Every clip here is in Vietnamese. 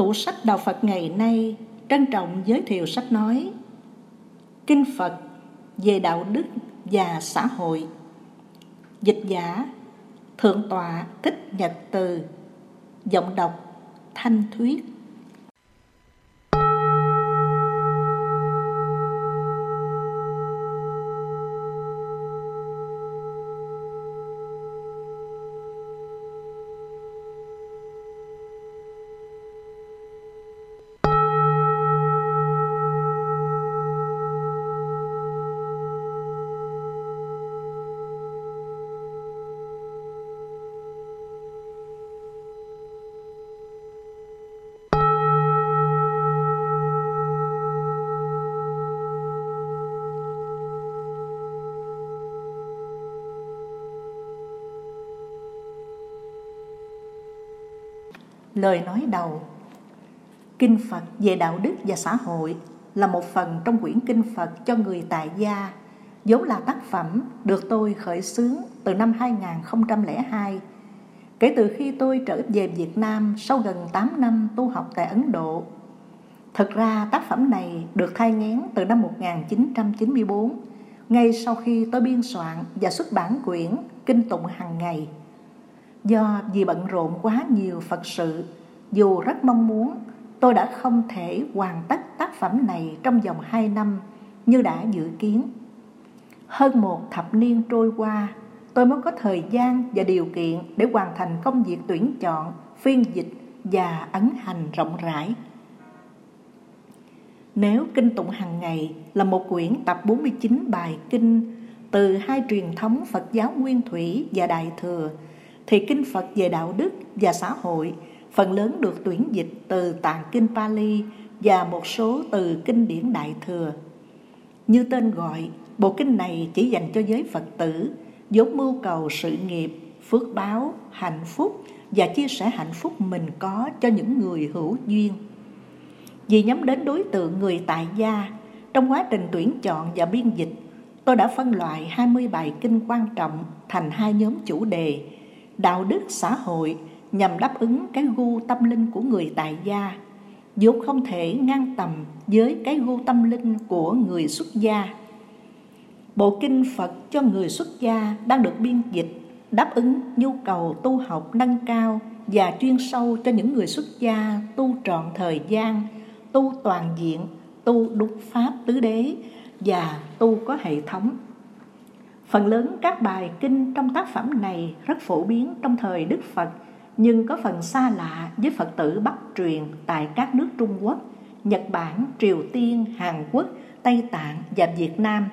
Tủ sách Đạo Phật ngày nay trân trọng giới thiệu sách nói Kinh Phật về đạo đức và xã hội. Dịch giả Thượng tọa Thích Nhật Từ, Giọng đọc Thanh Thuyết. Lời nói đầu Kinh Phật về đạo đức và xã hội là một phần trong quyển Kinh Phật cho người tại gia, vốn là tác phẩm được tôi khởi xướng từ năm 2002. Kể từ khi tôi trở về Việt Nam sau gần 8 năm tu học tại Ấn Độ. Thực ra tác phẩm này được thai ngén từ năm 1994, ngay sau khi tôi biên soạn và xuất bản quyển Kinh Tụng hàng ngày Do vì bận rộn quá nhiều Phật sự, dù rất mong muốn, tôi đã không thể hoàn tất tác phẩm này trong vòng 2 năm như đã dự kiến. Hơn một thập niên trôi qua, tôi mới có thời gian và điều kiện để hoàn thành công việc tuyển chọn, phiên dịch và ấn hành rộng rãi. Nếu Kinh Tụng hàng ngày là một quyển tập 49 bài kinh từ hai truyền thống Phật giáo Nguyên Thủy và Đại Thừa thì kinh Phật về đạo đức và xã hội phần lớn được tuyển dịch từ tạng kinh Pali và một số từ kinh điển Đại Thừa. Như tên gọi, bộ kinh này chỉ dành cho giới Phật tử, vốn mưu cầu sự nghiệp, phước báo, hạnh phúc và chia sẻ hạnh phúc mình có cho những người hữu duyên. Vì nhắm đến đối tượng người tại gia, trong quá trình tuyển chọn và biên dịch, tôi đã phân loại 20 bài kinh quan trọng thành hai nhóm chủ đề – đạo đức xã hội nhằm đáp ứng cái gu tâm linh của người tại gia. Vốn không thể ngang tầm với cái gu tâm linh của người xuất gia. Bộ kinh phật cho người xuất gia đang được biên dịch đáp ứng nhu cầu tu học nâng cao và chuyên sâu cho những người xuất gia tu trọn thời gian, tu toàn diện, tu đúng pháp tứ đế và tu có hệ thống. Phần lớn các bài kinh trong tác phẩm này rất phổ biến trong thời Đức Phật nhưng có phần xa lạ với Phật tử Bắc truyền tại các nước Trung Quốc, Nhật Bản, Triều Tiên, Hàn Quốc, Tây Tạng và Việt Nam.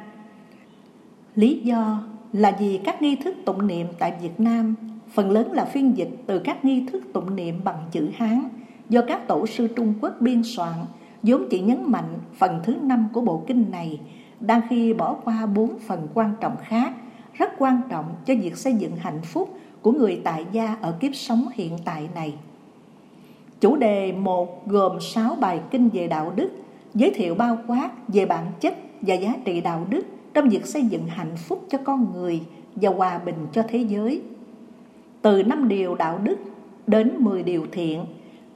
Lý do là vì các nghi thức tụng niệm tại Việt Nam phần lớn là phiên dịch từ các nghi thức tụng niệm bằng chữ Hán do các tổ sư Trung Quốc biên soạn vốn chỉ nhấn mạnh phần thứ năm của bộ kinh này đang khi bỏ qua bốn phần quan trọng khác rất quan trọng cho việc xây dựng hạnh phúc của người tại gia ở kiếp sống hiện tại này. Chủ đề một gồm 6 bài kinh về đạo đức, giới thiệu bao quát về bản chất và giá trị đạo đức trong việc xây dựng hạnh phúc cho con người và hòa bình cho thế giới. Từ năm điều đạo đức đến 10 điều thiện,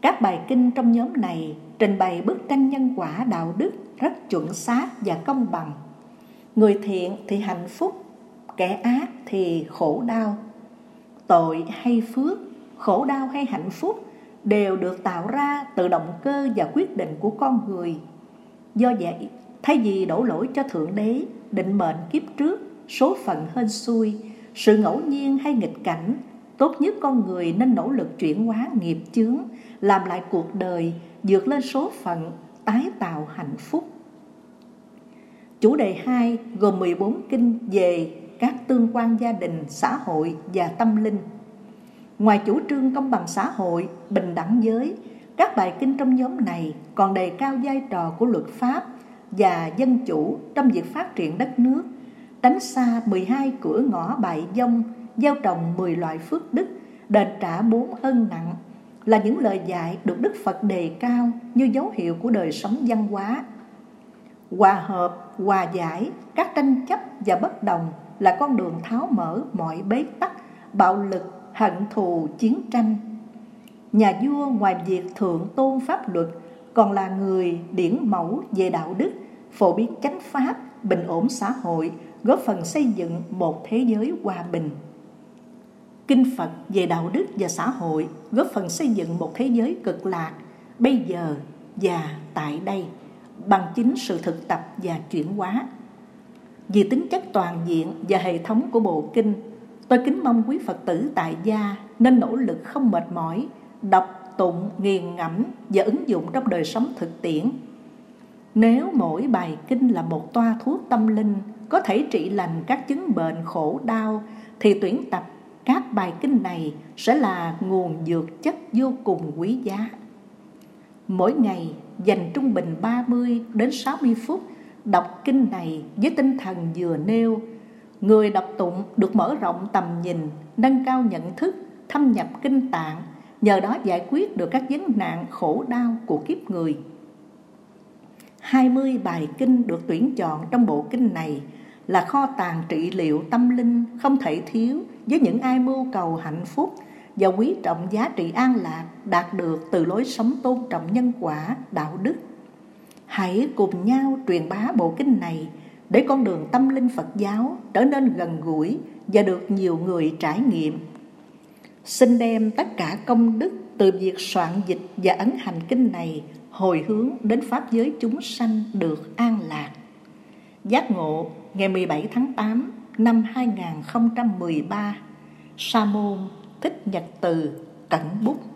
các bài kinh trong nhóm này trình bày bức tranh nhân quả đạo đức rất chuẩn xác và công bằng. Người thiện thì hạnh phúc, kẻ ác thì khổ đau. Tội hay phước, khổ đau hay hạnh phúc đều được tạo ra từ động cơ và quyết định của con người. Do vậy, thay vì đổ lỗi cho Thượng Đế, định mệnh kiếp trước, số phận hên xui, sự ngẫu nhiên hay nghịch cảnh, tốt nhất con người nên nỗ lực chuyển hóa nghiệp chướng, làm lại cuộc đời, vượt lên số phận, tái tạo hạnh phúc. Chủ đề 2 gồm 14 kinh về các tương quan gia đình, xã hội và tâm linh. Ngoài chủ trương công bằng xã hội, bình đẳng giới, các bài kinh trong nhóm này còn đề cao vai trò của luật pháp và dân chủ trong việc phát triển đất nước, tránh xa 12 cửa ngõ bại dông, gieo trồng 10 loại phước đức, đền trả bốn ân nặng là những lời dạy được Đức Phật đề cao như dấu hiệu của đời sống văn hóa hòa hợp hòa giải các tranh chấp và bất đồng là con đường tháo mở mọi bế tắc bạo lực hận thù chiến tranh nhà vua ngoài việc thượng tôn pháp luật còn là người điển mẫu về đạo đức, phổ biến chánh pháp, bình ổn xã hội, góp phần xây dựng một thế giới hòa bình. Kinh Phật về đạo đức và xã hội góp phần xây dựng một thế giới cực lạc bây giờ và tại đây bằng chính sự thực tập và chuyển hóa. Vì tính chất toàn diện và hệ thống của bộ kinh, tôi kính mong quý Phật tử tại gia nên nỗ lực không mệt mỏi, đọc, tụng, nghiền ngẫm và ứng dụng trong đời sống thực tiễn. Nếu mỗi bài kinh là một toa thuốc tâm linh có thể trị lành các chứng bệnh khổ đau thì tuyển tập các bài kinh này sẽ là nguồn dược chất vô cùng quý giá. Mỗi ngày dành trung bình 30 đến 60 phút đọc kinh này với tinh thần vừa nêu. Người đọc tụng được mở rộng tầm nhìn, nâng cao nhận thức, thâm nhập kinh tạng, nhờ đó giải quyết được các vấn nạn khổ đau của kiếp người. 20 bài kinh được tuyển chọn trong bộ kinh này là kho tàng trị liệu tâm linh không thể thiếu với những ai mưu cầu hạnh phúc và quý trọng giá trị an lạc đạt được từ lối sống tôn trọng nhân quả, đạo đức. Hãy cùng nhau truyền bá bộ kinh này để con đường tâm linh Phật giáo trở nên gần gũi và được nhiều người trải nghiệm. Xin đem tất cả công đức từ việc soạn dịch và ấn hành kinh này hồi hướng đến Pháp giới chúng sanh được an lạc. Giác ngộ ngày 17 tháng 8 năm 2013 Sa môn Thích Nhật Từ Cẩn Bút.